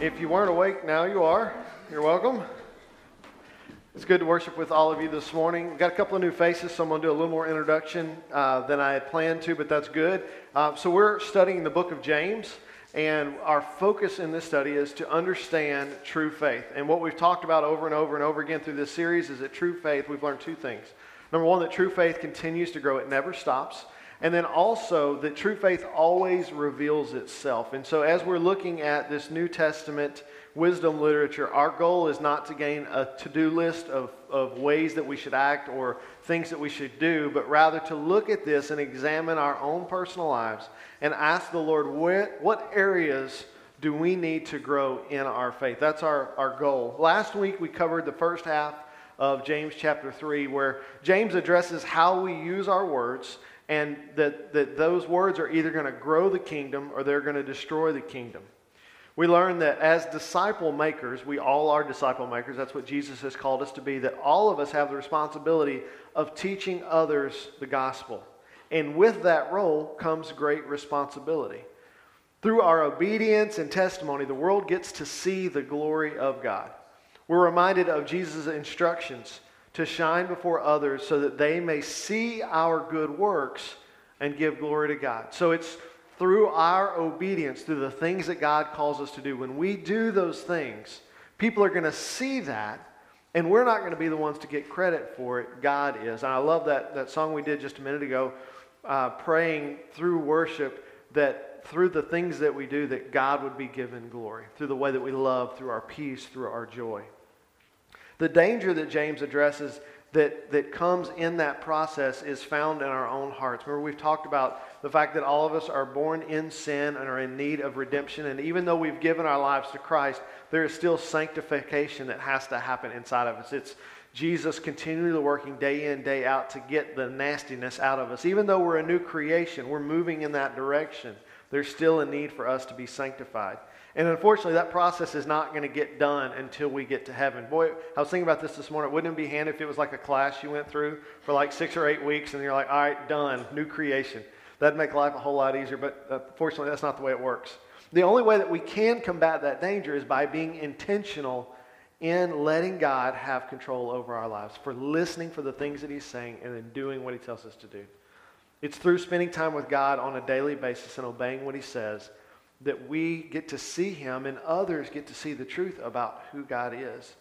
If you weren't awake, now you are. You're welcome. It's good to worship with all of you this morning. We've got a couple of new faces, so I'm going to do a little more introduction uh, than I had planned to, but that's good. Uh, so, we're studying the book of James, and our focus in this study is to understand true faith. And what we've talked about over and over and over again through this series is that true faith, we've learned two things. Number one, that true faith continues to grow, it never stops. And then also that true faith always reveals itself. And so as we're looking at this New Testament wisdom literature, our goal is not to gain a to do list of, of ways that we should act or things that we should do, but rather to look at this and examine our own personal lives and ask the Lord, what areas do we need to grow in our faith? That's our, our goal. Last week we covered the first half of James chapter 3, where James addresses how we use our words and that, that those words are either going to grow the kingdom or they're going to destroy the kingdom. We learn that as disciple makers, we all are disciple makers. That's what Jesus has called us to be, that all of us have the responsibility of teaching others the gospel. And with that role comes great responsibility. Through our obedience and testimony, the world gets to see the glory of God. We're reminded of Jesus' instructions to shine before others so that they may see our good works and give glory to God. So it's through our obedience, through the things that God calls us to do. When we do those things, people are going to see that, and we're not going to be the ones to get credit for it. God is. And I love that, that song we did just a minute ago, uh, praying through worship that through the things that we do, that God would be given glory, through the way that we love, through our peace, through our joy. The danger that James addresses that, that comes in that process is found in our own hearts. Remember, we've talked about the fact that all of us are born in sin and are in need of redemption. And even though we've given our lives to Christ, there is still sanctification that has to happen inside of us. It's Jesus continually working day in, day out to get the nastiness out of us. Even though we're a new creation, we're moving in that direction. There's still a need for us to be sanctified. And unfortunately, that process is not going to get done until we get to heaven. Boy, I was thinking about this this morning. Wouldn't it be handy if it was like a class you went through for like six or eight weeks and you're like, all right, done, new creation? That'd make life a whole lot easier, but unfortunately, uh, that's not the way it works. The only way that we can combat that danger is by being intentional in letting God have control over our lives, for listening for the things that He's saying and then doing what He tells us to do. It's through spending time with God on a daily basis and obeying what He says that we get to see him and others get to see the truth about who God is.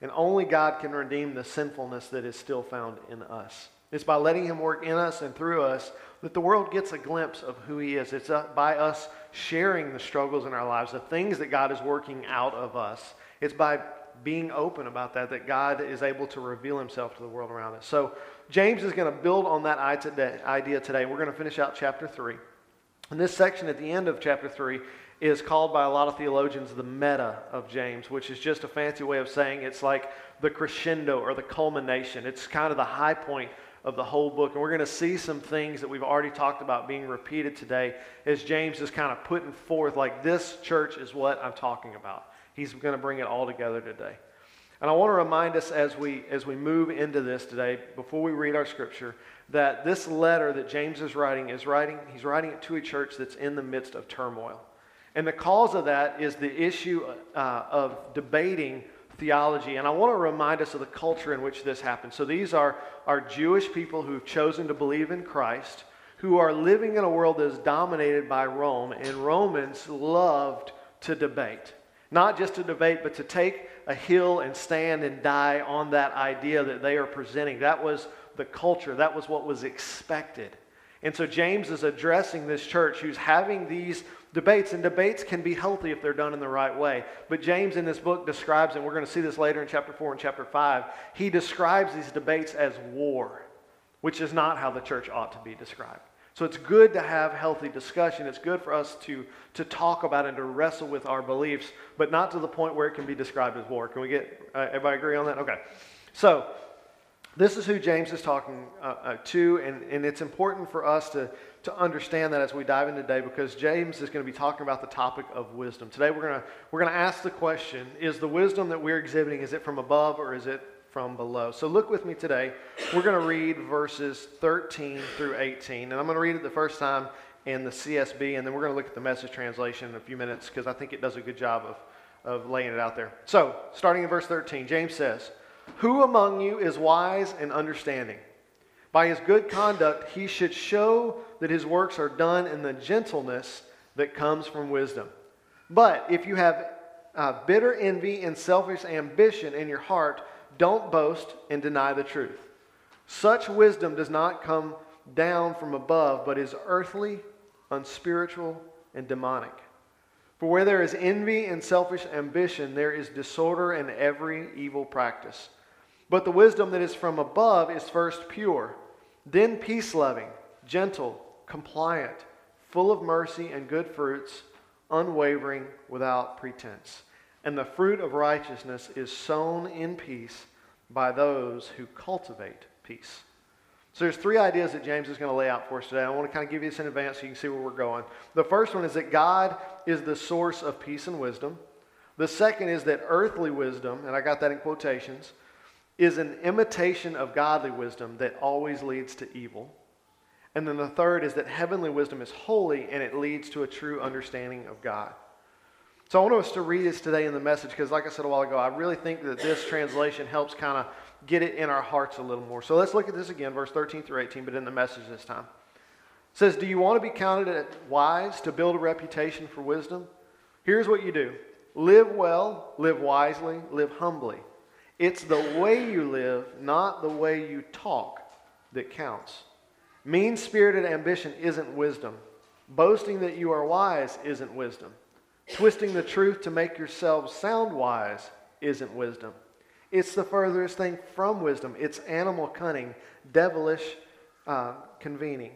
And only God can redeem the sinfulness that is still found in us. It's by letting him work in us and through us that the world gets a glimpse of who he is. It's uh, by us sharing the struggles in our lives, the things that God is working out of us. It's by being open about that that God is able to reveal himself to the world around us. So James is going to build on that idea today. We're going to finish out chapter 3. And this section at the end of chapter 3 is called by a lot of theologians the meta of James, which is just a fancy way of saying it's like the crescendo or the culmination. It's kind of the high point of the whole book. And we're going to see some things that we've already talked about being repeated today as James is kind of putting forth, like, this church is what I'm talking about. He's going to bring it all together today. And I want to remind us as we, as we move into this today, before we read our scripture, that this letter that James is writing is writing, he's writing it to a church that's in the midst of turmoil. And the cause of that is the issue uh, of debating theology. And I want to remind us of the culture in which this happened. So these are, are Jewish people who've chosen to believe in Christ, who are living in a world that is dominated by Rome, and Romans loved to debate. Not just to debate, but to take a hill and stand and die on that idea that they are presenting. That was the culture. That was what was expected. And so James is addressing this church who's having these debates, and debates can be healthy if they're done in the right way. But James in this book describes, and we're going to see this later in chapter 4 and chapter 5, he describes these debates as war, which is not how the church ought to be described. So it's good to have healthy discussion. It's good for us to, to talk about and to wrestle with our beliefs, but not to the point where it can be described as war. Can we get, uh, everybody agree on that? Okay. So this is who James is talking uh, uh, to, and, and it's important for us to, to understand that as we dive in today because James is going to be talking about the topic of wisdom. Today we're going to, we're going to ask the question Is the wisdom that we're exhibiting, is it from above or is it from below? So look with me today. We're going to read verses 13 through 18, and I'm going to read it the first time in the CSB, and then we're going to look at the message translation in a few minutes because I think it does a good job of, of laying it out there. So, starting in verse 13, James says, Who among you is wise and understanding? By his good conduct, he should show that his works are done in the gentleness that comes from wisdom. But if you have uh, bitter envy and selfish ambition in your heart, don't boast and deny the truth. Such wisdom does not come down from above, but is earthly, unspiritual, and demonic. For where there is envy and selfish ambition, there is disorder and every evil practice. But the wisdom that is from above is first pure, then peace loving, gentle, compliant, full of mercy and good fruits, unwavering, without pretense. And the fruit of righteousness is sown in peace by those who cultivate peace. So there's three ideas that James is going to lay out for us today. I want to kind of give you this in advance so you can see where we're going. The first one is that God is the source of peace and wisdom. The second is that earthly wisdom, and I got that in quotations, is an imitation of godly wisdom that always leads to evil. And then the third is that heavenly wisdom is holy and it leads to a true understanding of God. So I want us to read this today in the message because, like I said a while ago, I really think that this translation helps kind of get it in our hearts a little more. So let's look at this again, verse 13 through 18, but in the message this time. It says, Do you want to be counted wise to build a reputation for wisdom? Here's what you do live well, live wisely, live humbly. It's the way you live, not the way you talk, that counts. Mean spirited ambition isn't wisdom. Boasting that you are wise isn't wisdom. Twisting the truth to make yourselves sound wise isn't wisdom. It's the furthest thing from wisdom. It's animal cunning, devilish uh, convening.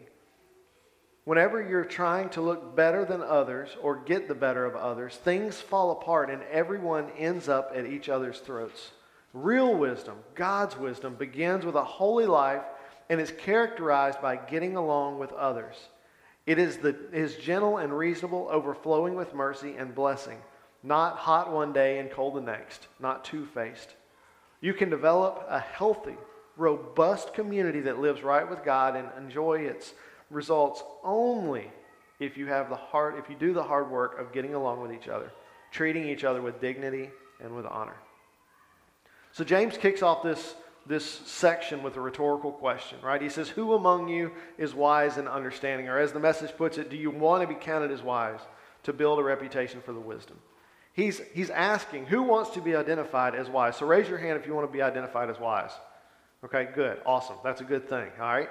Whenever you're trying to look better than others or get the better of others, things fall apart and everyone ends up at each other's throats. Real wisdom, God's wisdom, begins with a holy life and is characterized by getting along with others. It is, the, is gentle and reasonable, overflowing with mercy and blessing, not hot one day and cold the next, not two faced. You can develop a healthy, robust community that lives right with God and enjoy its results only if you have the heart, if you do the hard work of getting along with each other, treating each other with dignity and with honor. So James kicks off this this section with a rhetorical question, right? He says, Who among you is wise and understanding? Or as the message puts it, do you want to be counted as wise to build a reputation for the wisdom? He's, he's asking, who wants to be identified as wise? So raise your hand if you want to be identified as wise. Okay, good. Awesome. That's a good thing. All right.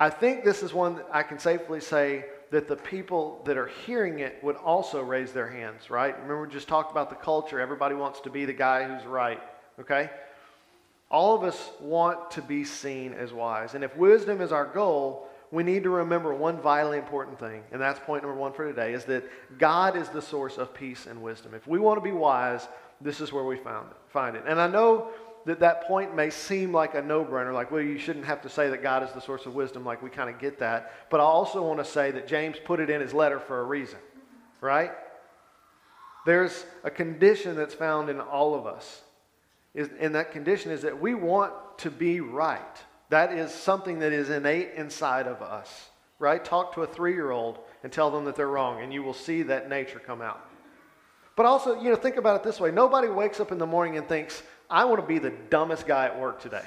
I think this is one that I can safely say that the people that are hearing it would also raise their hands, right? Remember, we just talked about the culture. Everybody wants to be the guy who's right. Okay? All of us want to be seen as wise. And if wisdom is our goal, we need to remember one vitally important thing, and that's point number one for today, is that God is the source of peace and wisdom. If we want to be wise, this is where we found it, find it. And I know that that point may seem like a no-brainer, like, well, you shouldn't have to say that God is the source of wisdom, like we kind of get that. But I also want to say that James put it in his letter for a reason, right? There's a condition that's found in all of us. And that condition is that we want to be right. That is something that is innate inside of us, right? Talk to a three year old and tell them that they're wrong, and you will see that nature come out. But also, you know, think about it this way nobody wakes up in the morning and thinks, I want to be the dumbest guy at work today,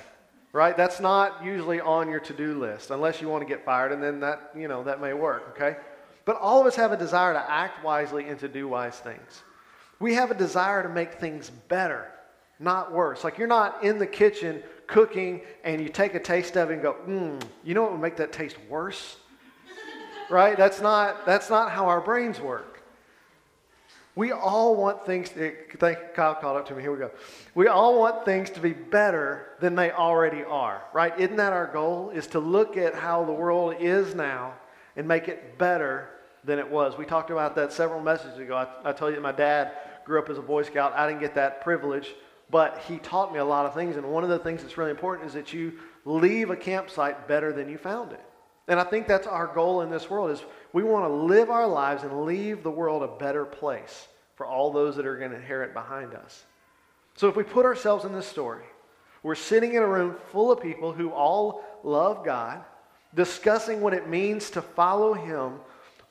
right? That's not usually on your to do list unless you want to get fired, and then that, you know, that may work, okay? But all of us have a desire to act wisely and to do wise things. We have a desire to make things better, not worse. Like you're not in the kitchen cooking and you take a taste of it and go, mmm, you know what would make that taste worse? right? That's not, that's not how our brains work. We all want things, to, thank Kyle called up to me, here we go. We all want things to be better than they already are, right? Isn't that our goal? Is to look at how the world is now and make it better than it was. We talked about that several messages ago. I, I told you my dad grew up as a Boy Scout. I didn't get that privilege but he taught me a lot of things. And one of the things that's really important is that you leave a campsite better than you found it. And I think that's our goal in this world is we want to live our lives and leave the world a better place for all those that are going to inherit behind us. So if we put ourselves in this story, we're sitting in a room full of people who all love God, discussing what it means to follow him,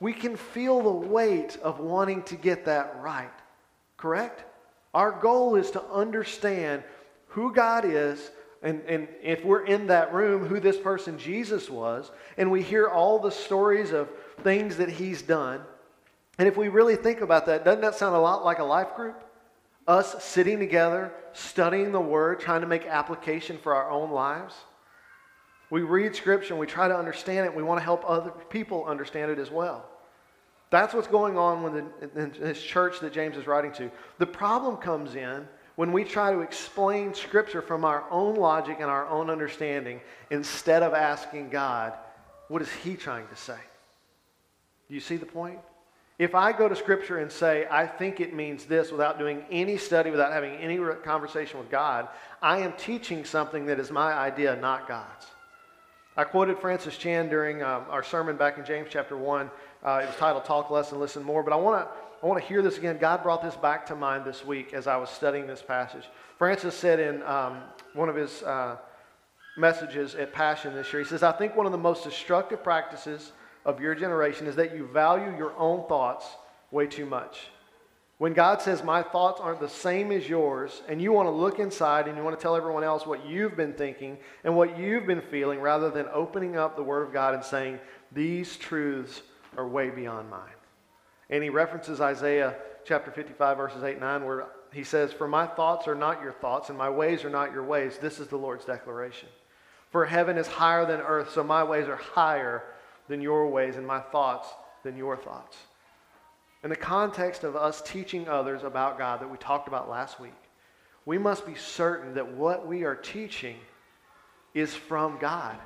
we can feel the weight of wanting to get that right. Correct? Our goal is to understand who God is, and, and if we're in that room, who this person Jesus was, and we hear all the stories of things that he's done. And if we really think about that, doesn't that sound a lot like a life group? Us sitting together, studying the Word, trying to make application for our own lives. We read Scripture and we try to understand it. We want to help other people understand it as well. That's what's going on in this church that James is writing to. The problem comes in when we try to explain Scripture from our own logic and our own understanding instead of asking God, what is He trying to say? Do you see the point? If I go to Scripture and say, I think it means this without doing any study, without having any conversation with God, I am teaching something that is my idea, not God's. I quoted Francis Chan during uh, our sermon back in James chapter 1. Uh, it was titled Talk Less and Listen More. But I want to I want to hear this again. God brought this back to mind this week as I was studying this passage. Francis said in um, one of his uh, messages at Passion this year, he says, I think one of the most destructive practices of your generation is that you value your own thoughts way too much. When God says, My thoughts aren't the same as yours, and you want to look inside and you want to tell everyone else what you've been thinking and what you've been feeling, rather than opening up the Word of God and saying, These truths are way beyond mine. And he references Isaiah chapter 55, verses 8 and 9, where he says, For my thoughts are not your thoughts, and my ways are not your ways. This is the Lord's declaration. For heaven is higher than earth, so my ways are higher than your ways, and my thoughts than your thoughts. In the context of us teaching others about God that we talked about last week, we must be certain that what we are teaching is from God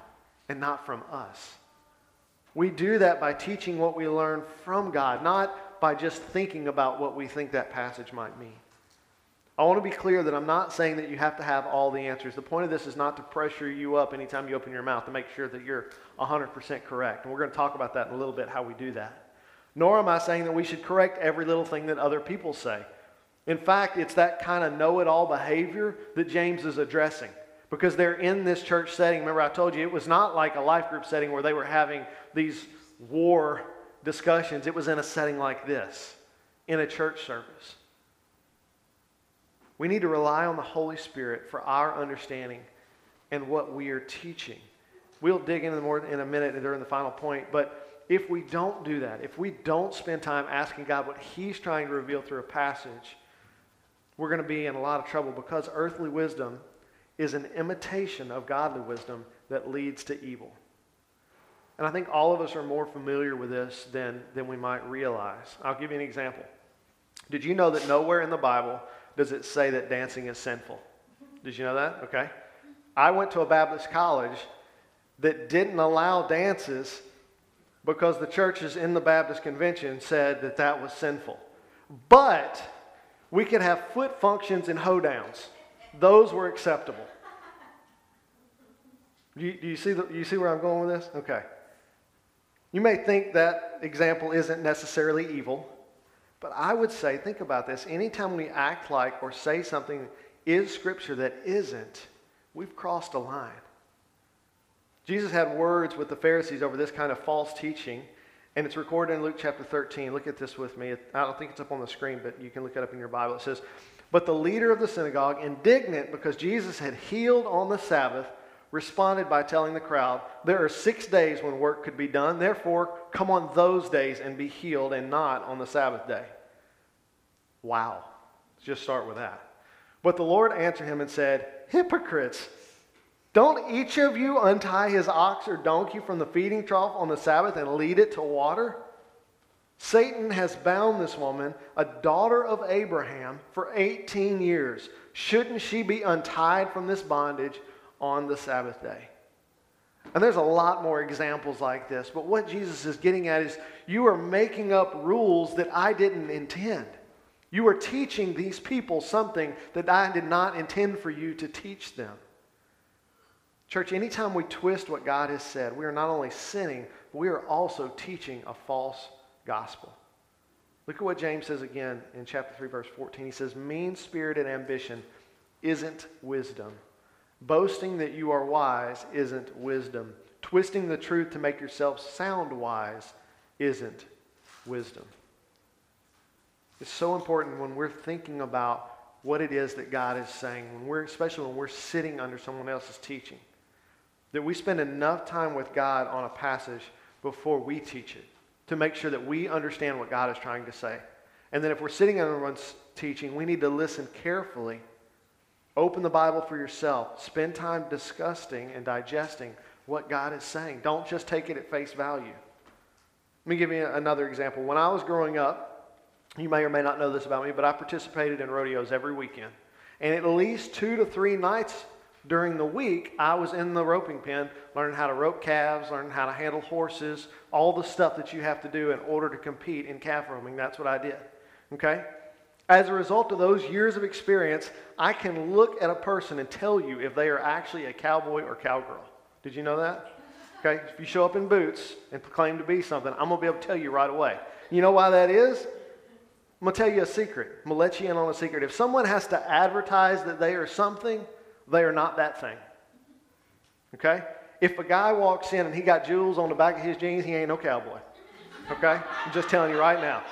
and not from us. We do that by teaching what we learn from God, not by just thinking about what we think that passage might mean. I want to be clear that I'm not saying that you have to have all the answers. The point of this is not to pressure you up anytime you open your mouth to make sure that you're 100% correct. And we're going to talk about that in a little bit, how we do that. Nor am I saying that we should correct every little thing that other people say. In fact, it's that kind of know it all behavior that James is addressing because they're in this church setting. Remember, I told you it was not like a life group setting where they were having these war discussions. It was in a setting like this, in a church service. We need to rely on the Holy Spirit for our understanding and what we are teaching. We'll dig into more in a minute during the final point, but if we don't do that, if we don't spend time asking God what He's trying to reveal through a passage, we're going to be in a lot of trouble because earthly wisdom is an imitation of godly wisdom that leads to evil. And I think all of us are more familiar with this than, than we might realize. I'll give you an example. Did you know that nowhere in the Bible does it say that dancing is sinful? Did you know that? Okay. I went to a Baptist college that didn't allow dances because the churches in the Baptist convention said that that was sinful. But we could have foot functions and hoedowns. Those were acceptable. Do you, do you, see the, you see where I'm going with this? Okay. You may think that example isn't necessarily evil, but I would say, think about this. Anytime we act like or say something is Scripture that isn't, we've crossed a line. Jesus had words with the Pharisees over this kind of false teaching, and it's recorded in Luke chapter 13. Look at this with me. I don't think it's up on the screen, but you can look it up in your Bible. It says, But the leader of the synagogue, indignant because Jesus had healed on the Sabbath, responded by telling the crowd, There are six days when work could be done. Therefore, come on those days and be healed, and not on the Sabbath day. Wow. Let's just start with that. But the Lord answered him and said, Hypocrites! Don't each of you untie his ox or donkey from the feeding trough on the Sabbath and lead it to water? Satan has bound this woman, a daughter of Abraham, for 18 years. Shouldn't she be untied from this bondage on the Sabbath day. And there's a lot more examples like this, but what Jesus is getting at is you are making up rules that I didn't intend. You are teaching these people something that I did not intend for you to teach them. Church, anytime we twist what God has said, we are not only sinning, but we are also teaching a false gospel. Look at what James says again in chapter 3, verse 14. He says, Mean spirited ambition isn't wisdom Boasting that you are wise isn't wisdom. Twisting the truth to make yourself sound wise isn't wisdom. It's so important when we're thinking about what it is that God is saying, when we're, especially when we're sitting under someone else's teaching, that we spend enough time with God on a passage before we teach it to make sure that we understand what God is trying to say. And then if we're sitting under one's teaching, we need to listen carefully. Open the Bible for yourself. Spend time discussing and digesting what God is saying. Don't just take it at face value. Let me give you another example. When I was growing up, you may or may not know this about me, but I participated in rodeos every weekend. And at least two to three nights during the week, I was in the roping pen learning how to rope calves, learning how to handle horses, all the stuff that you have to do in order to compete in calf roping. That's what I did. Okay? As a result of those years of experience, I can look at a person and tell you if they are actually a cowboy or cowgirl. Did you know that? Okay, if you show up in boots and claim to be something, I'm going to be able to tell you right away. You know why that is? I'm going to tell you a secret. I'm going to let you in on a secret. If someone has to advertise that they are something, they are not that thing. Okay? If a guy walks in and he got jewels on the back of his jeans, he ain't no cowboy. Okay? I'm just telling you right now.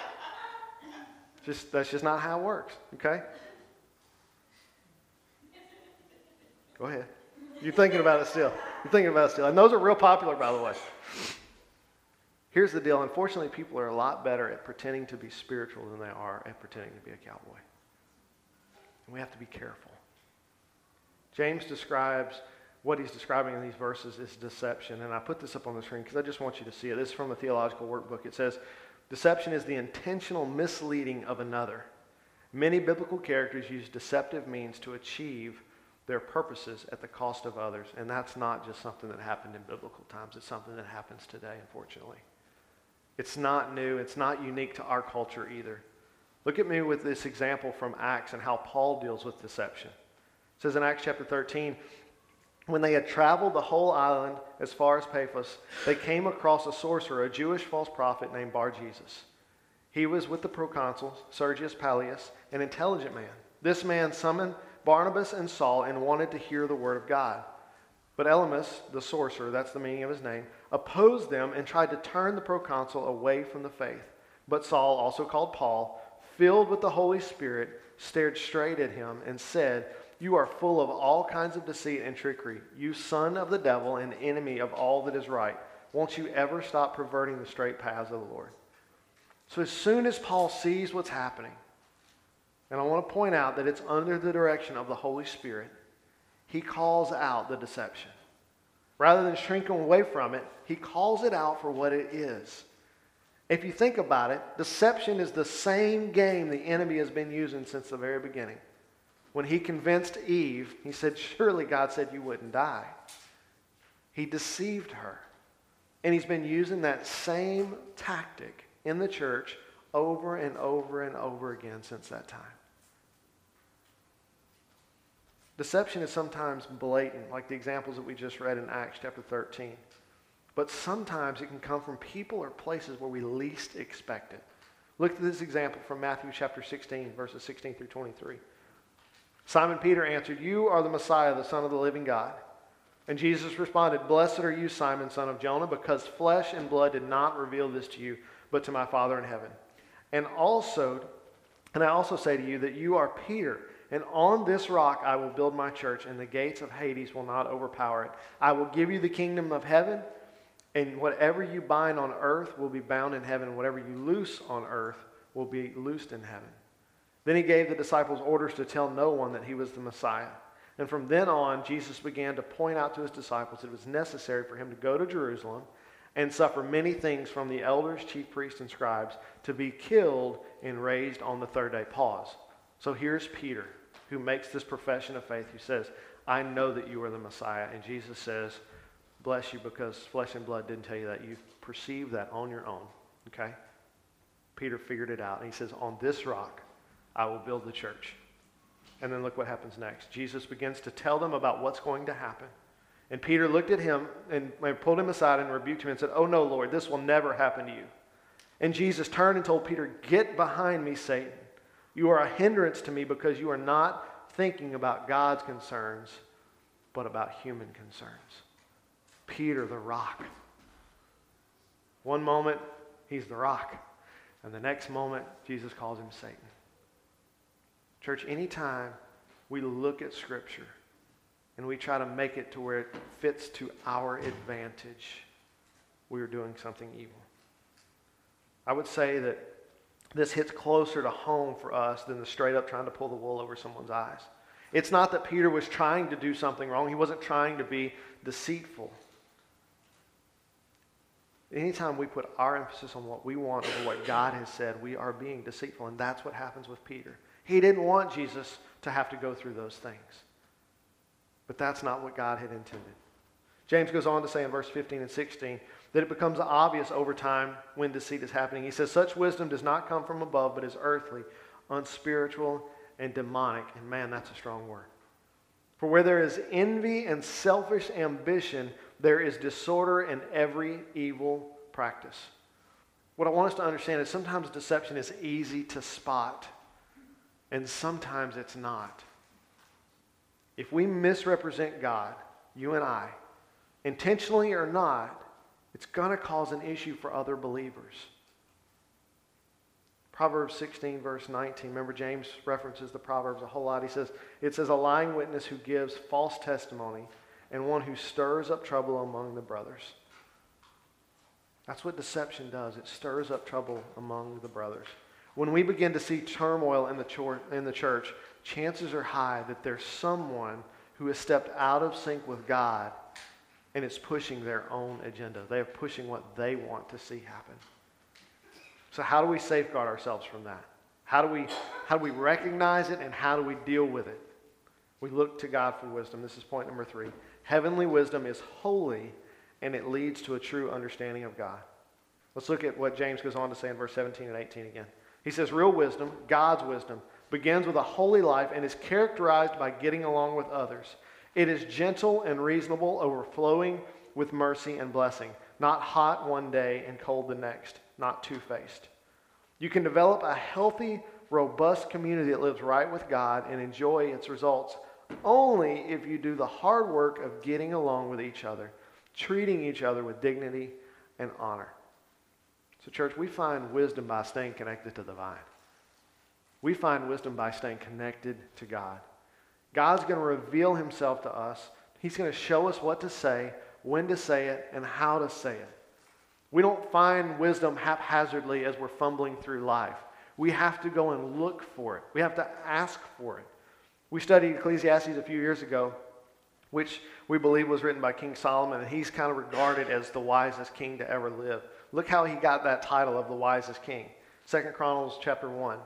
Just that's just not how it works. Okay? Go ahead. You're thinking about it still. You're thinking about it still. And those are real popular, by the way. Here's the deal. Unfortunately, people are a lot better at pretending to be spiritual than they are at pretending to be a cowboy. And we have to be careful. James describes what he's describing in these verses is deception. And I put this up on the screen because I just want you to see it. This is from a theological workbook. It says, Deception is the intentional misleading of another. Many biblical characters use deceptive means to achieve their purposes at the cost of others. And that's not just something that happened in biblical times, it's something that happens today, unfortunately. It's not new, it's not unique to our culture either. Look at me with this example from Acts and how Paul deals with deception. It says in Acts chapter 13, when they had traveled the whole island as far as Paphos, they came across a sorcerer, a Jewish false prophet named Bar Jesus. He was with the proconsul, Sergius Paulus, an intelligent man. This man summoned Barnabas and Saul and wanted to hear the word of God. But Elymas, the sorcerer, that's the meaning of his name, opposed them and tried to turn the proconsul away from the faith. But Saul, also called Paul, filled with the Holy Spirit, stared straight at him and said, You are full of all kinds of deceit and trickery, you son of the devil and enemy of all that is right. Won't you ever stop perverting the straight paths of the Lord? So as soon as Paul sees what's happening, and I want to point out that it's under the direction of the Holy Spirit. He calls out the deception. Rather than shrinking away from it, he calls it out for what it is. If you think about it, deception is the same game the enemy has been using since the very beginning. When he convinced Eve, he said, Surely God said you wouldn't die. He deceived her. And he's been using that same tactic in the church over and over and over again since that time. Deception is sometimes blatant, like the examples that we just read in Acts chapter 13. But sometimes it can come from people or places where we least expect it. Look at this example from Matthew chapter 16, verses 16 through 23. Simon Peter answered, You are the Messiah, the Son of the living God. And Jesus responded, Blessed are you, Simon, son of Jonah, because flesh and blood did not reveal this to you, but to my Father in heaven. And also, and I also say to you that you are Peter and on this rock I will build my church, and the gates of Hades will not overpower it. I will give you the kingdom of heaven, and whatever you bind on earth will be bound in heaven, and whatever you loose on earth will be loosed in heaven. Then he gave the disciples orders to tell no one that he was the Messiah. And from then on, Jesus began to point out to his disciples that it was necessary for him to go to Jerusalem and suffer many things from the elders, chief priests, and scribes, to be killed and raised on the third day. Pause. So here's Peter who makes this profession of faith, who says, I know that you are the Messiah. And Jesus says, Bless you because flesh and blood didn't tell you that. You perceived that on your own. Okay? Peter figured it out. And he says, On this rock, I will build the church. And then look what happens next. Jesus begins to tell them about what's going to happen. And Peter looked at him and pulled him aside and rebuked him and said, Oh, no, Lord, this will never happen to you. And Jesus turned and told Peter, Get behind me, Satan. You are a hindrance to me because you are not thinking about God's concerns, but about human concerns. Peter, the rock. One moment, he's the rock. And the next moment, Jesus calls him Satan. Church, anytime we look at Scripture and we try to make it to where it fits to our advantage, we are doing something evil. I would say that this hits closer to home for us than the straight up trying to pull the wool over someone's eyes. It's not that Peter was trying to do something wrong, he wasn't trying to be deceitful. Anytime we put our emphasis on what we want over what God has said, we are being deceitful. And that's what happens with Peter. He didn't want Jesus to have to go through those things. But that's not what God had intended. James goes on to say in verse 15 and 16 that it becomes obvious over time when deceit is happening. He says, Such wisdom does not come from above, but is earthly, unspiritual, and demonic. And man, that's a strong word. For where there is envy and selfish ambition, there is disorder in every evil practice. What I want us to understand is sometimes deception is easy to spot, and sometimes it's not. If we misrepresent God, you and I, intentionally or not, it's going to cause an issue for other believers. Proverbs 16, verse 19. Remember, James references the Proverbs a whole lot. He says, It says, a lying witness who gives false testimony and one who stirs up trouble among the brothers. That's what deception does. It stirs up trouble among the brothers. When we begin to see turmoil in the, chor- in the church, chances are high that there's someone who has stepped out of sync with God and is pushing their own agenda. They are pushing what they want to see happen. So, how do we safeguard ourselves from that? How do we, how do we recognize it and how do we deal with it? We look to God for wisdom. This is point number three. Heavenly wisdom is holy and it leads to a true understanding of God. Let's look at what James goes on to say in verse 17 and 18 again. He says, Real wisdom, God's wisdom, begins with a holy life and is characterized by getting along with others. It is gentle and reasonable, overflowing with mercy and blessing, not hot one day and cold the next, not two faced. You can develop a healthy, robust community that lives right with God and enjoy its results only if you do the hard work of getting along with each other, treating each other with dignity and honor. So, church, we find wisdom by staying connected to the vine. We find wisdom by staying connected to God. God's going to reveal himself to us. He's going to show us what to say, when to say it, and how to say it. We don't find wisdom haphazardly as we're fumbling through life. We have to go and look for it. We have to ask for it. We studied Ecclesiastes a few years ago, which we believe was written by King Solomon, and he's kind of regarded as the wisest king to ever live. Look how he got that title of the wisest king. Second Chronicles chapter 1,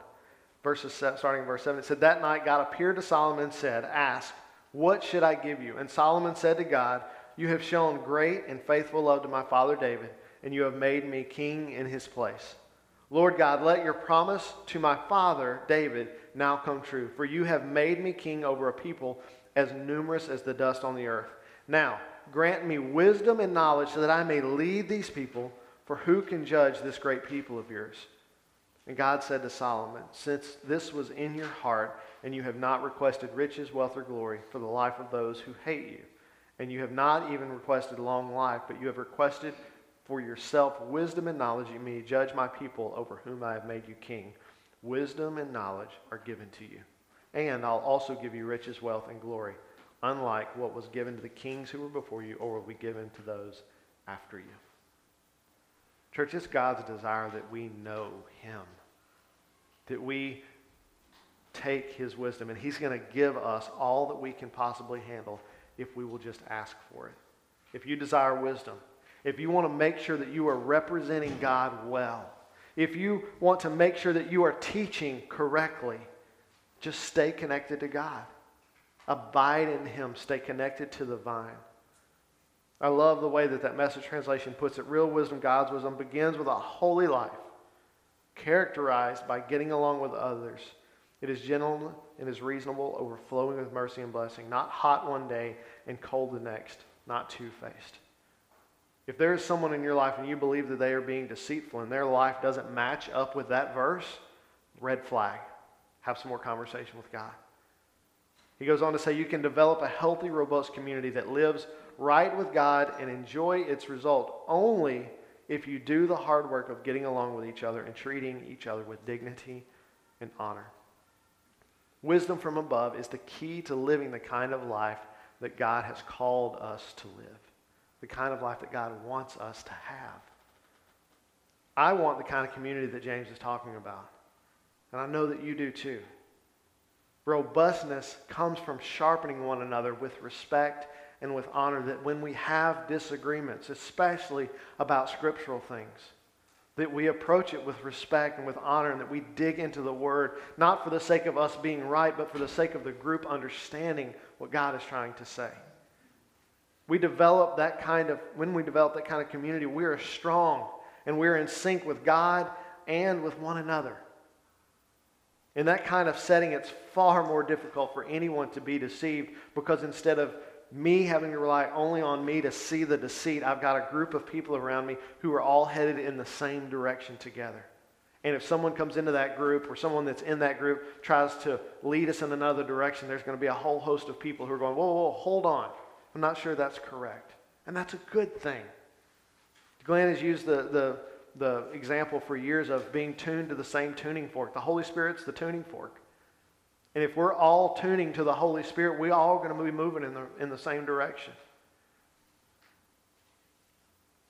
verses starting in verse 7. It said, That night God appeared to Solomon and said, Ask, what should I give you? And Solomon said to God, You have shown great and faithful love to my father David, and you have made me king in his place. Lord God, let your promise to my father David now come true. For you have made me king over a people as numerous as the dust on the earth. Now, grant me wisdom and knowledge so that I may lead these people, for who can judge this great people of yours? And God said to Solomon, Since this was in your heart, and you have not requested riches, wealth, or glory for the life of those who hate you, and you have not even requested long life, but you have requested for yourself wisdom and knowledge, you may judge my people over whom I have made you king. Wisdom and knowledge are given to you. And I'll also give you riches, wealth, and glory, unlike what was given to the kings who were before you or will be given to those after you. Church, it's God's desire that we know Him, that we take His wisdom, and He's going to give us all that we can possibly handle if we will just ask for it. If you desire wisdom, if you want to make sure that you are representing God well, if you want to make sure that you are teaching correctly, just stay connected to God. Abide in Him. Stay connected to the vine. I love the way that that message translation puts it. Real wisdom, God's wisdom, begins with a holy life characterized by getting along with others. It is gentle and is reasonable, overflowing with mercy and blessing, not hot one day and cold the next, not two faced. If there is someone in your life and you believe that they are being deceitful and their life doesn't match up with that verse, red flag. Have some more conversation with God. He goes on to say you can develop a healthy, robust community that lives right with God and enjoy its result only if you do the hard work of getting along with each other and treating each other with dignity and honor. Wisdom from above is the key to living the kind of life that God has called us to live, the kind of life that God wants us to have. I want the kind of community that James is talking about, and I know that you do too. Robustness comes from sharpening one another with respect and with honor, that when we have disagreements, especially about scriptural things, that we approach it with respect and with honor, and that we dig into the Word, not for the sake of us being right, but for the sake of the group understanding what God is trying to say. We develop that kind of, when we develop that kind of community, we are strong and we're in sync with God and with one another. In that kind of setting, it's far more difficult for anyone to be deceived because instead of me having to rely only on me to see the deceit, I've got a group of people around me who are all headed in the same direction together. And if someone comes into that group or someone that's in that group tries to lead us in another direction, there's going to be a whole host of people who are going, whoa, whoa, hold on. I'm not sure that's correct. And that's a good thing. Glenn has used the, the, the example for years of being tuned to the same tuning fork. The Holy Spirit's the tuning fork. And if we're all tuning to the Holy Spirit, we're all going to be moving in the, in the same direction.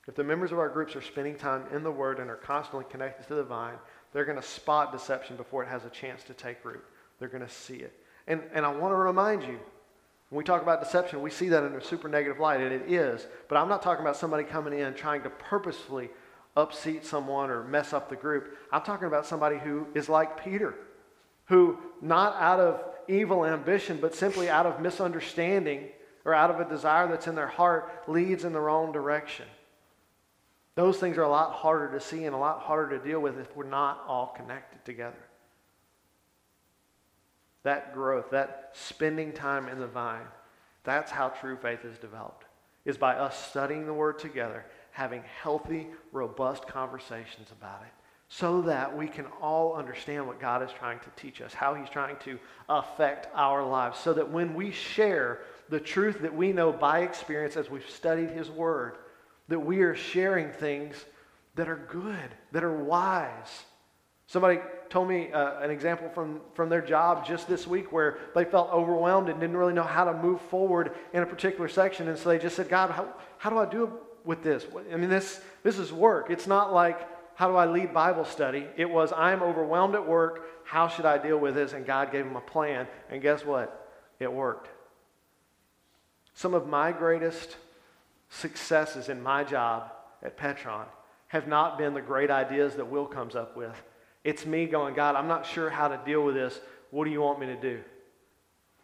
If the members of our groups are spending time in the Word and are constantly connected to the vine, they're going to spot deception before it has a chance to take root. They're going to see it. And, and I want to remind you, when we talk about deception, we see that in a super negative light, and it is. But I'm not talking about somebody coming in trying to purposefully upseat someone or mess up the group. I'm talking about somebody who is like Peter who, not out of evil ambition, but simply out of misunderstanding or out of a desire that's in their heart, leads in the wrong direction. Those things are a lot harder to see and a lot harder to deal with if we're not all connected together. That growth, that spending time in the vine, that's how true faith is developed, is by us studying the Word together, having healthy, robust conversations about it so that we can all understand what God is trying to teach us, how He's trying to affect our lives, so that when we share the truth that we know by experience as we've studied His Word, that we are sharing things that are good, that are wise. Somebody told me uh, an example from, from their job just this week where they felt overwhelmed and didn't really know how to move forward in a particular section. And so they just said, God, how, how do I do with this? I mean, this, this is work. It's not like how do I lead Bible study? It was, I'm overwhelmed at work. How should I deal with this? And God gave him a plan. And guess what? It worked. Some of my greatest successes in my job at Petron have not been the great ideas that Will comes up with. It's me going, God, I'm not sure how to deal with this. What do you want me to do?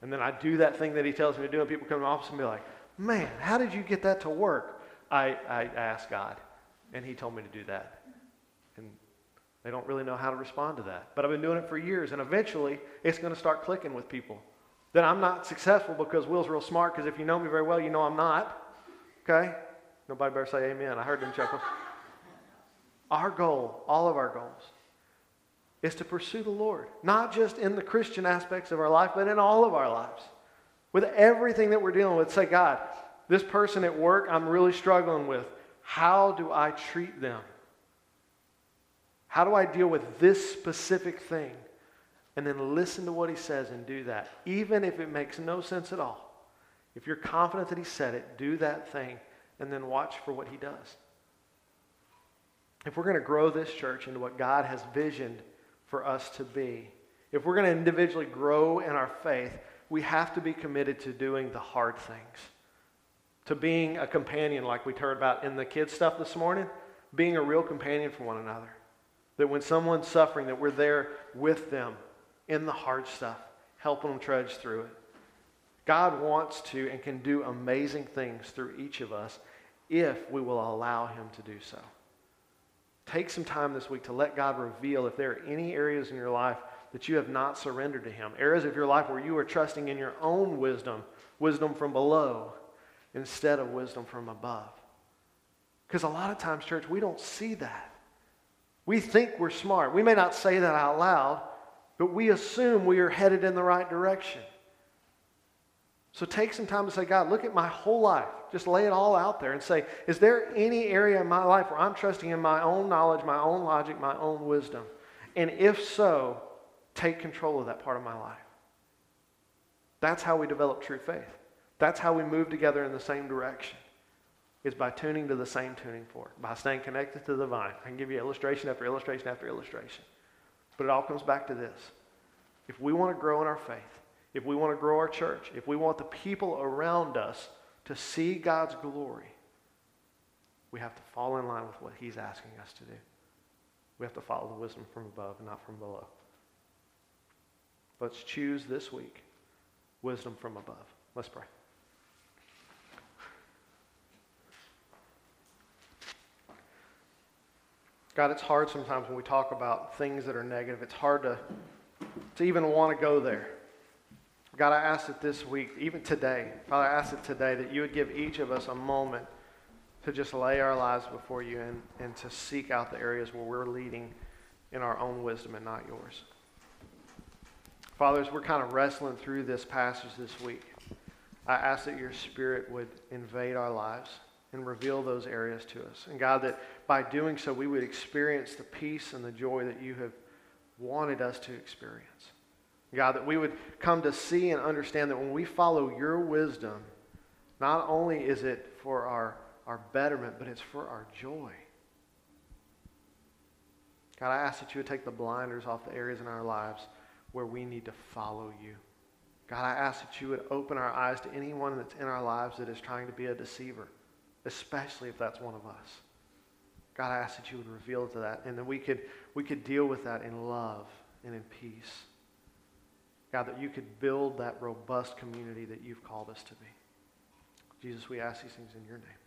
And then I do that thing that he tells me to do, and people come to my office and be like, Man, how did you get that to work? I, I asked God, and he told me to do that. They don't really know how to respond to that. But I've been doing it for years, and eventually it's going to start clicking with people. That I'm not successful because Will's real smart, because if you know me very well, you know I'm not. Okay? Nobody better say amen. I heard them chuckle. Our goal, all of our goals, is to pursue the Lord, not just in the Christian aspects of our life, but in all of our lives. With everything that we're dealing with, say, God, this person at work I'm really struggling with. How do I treat them? How do I deal with this specific thing? And then listen to what he says and do that, even if it makes no sense at all. If you're confident that he said it, do that thing and then watch for what he does. If we're going to grow this church into what God has visioned for us to be, if we're going to individually grow in our faith, we have to be committed to doing the hard things, to being a companion, like we heard about in the kids' stuff this morning, being a real companion for one another. That when someone's suffering, that we're there with them in the hard stuff, helping them trudge through it. God wants to and can do amazing things through each of us if we will allow Him to do so. Take some time this week to let God reveal if there are any areas in your life that you have not surrendered to Him, areas of your life where you are trusting in your own wisdom, wisdom from below, instead of wisdom from above. Because a lot of times, church, we don't see that. We think we're smart. We may not say that out loud, but we assume we are headed in the right direction. So take some time to say, God, look at my whole life. Just lay it all out there and say, is there any area in my life where I'm trusting in my own knowledge, my own logic, my own wisdom? And if so, take control of that part of my life. That's how we develop true faith. That's how we move together in the same direction. Is by tuning to the same tuning fork, by staying connected to the vine. I can give you illustration after illustration after illustration. But it all comes back to this. If we want to grow in our faith, if we want to grow our church, if we want the people around us to see God's glory, we have to fall in line with what He's asking us to do. We have to follow the wisdom from above and not from below. Let's choose this week wisdom from above. Let's pray. God, it's hard sometimes when we talk about things that are negative. It's hard to, to even want to go there. God, I ask it this week, even today, Father, I ask it today that you would give each of us a moment to just lay our lives before you and, and to seek out the areas where we're leading in our own wisdom and not yours. Fathers, we're kind of wrestling through this passage this week, I ask that your Spirit would invade our lives and reveal those areas to us. And God, that by doing so, we would experience the peace and the joy that you have wanted us to experience. God, that we would come to see and understand that when we follow your wisdom, not only is it for our, our betterment, but it's for our joy. God, I ask that you would take the blinders off the areas in our lives where we need to follow you. God, I ask that you would open our eyes to anyone that's in our lives that is trying to be a deceiver, especially if that's one of us. God, I ask that you would reveal to that and that we could, we could deal with that in love and in peace. God, that you could build that robust community that you've called us to be. Jesus, we ask these things in your name.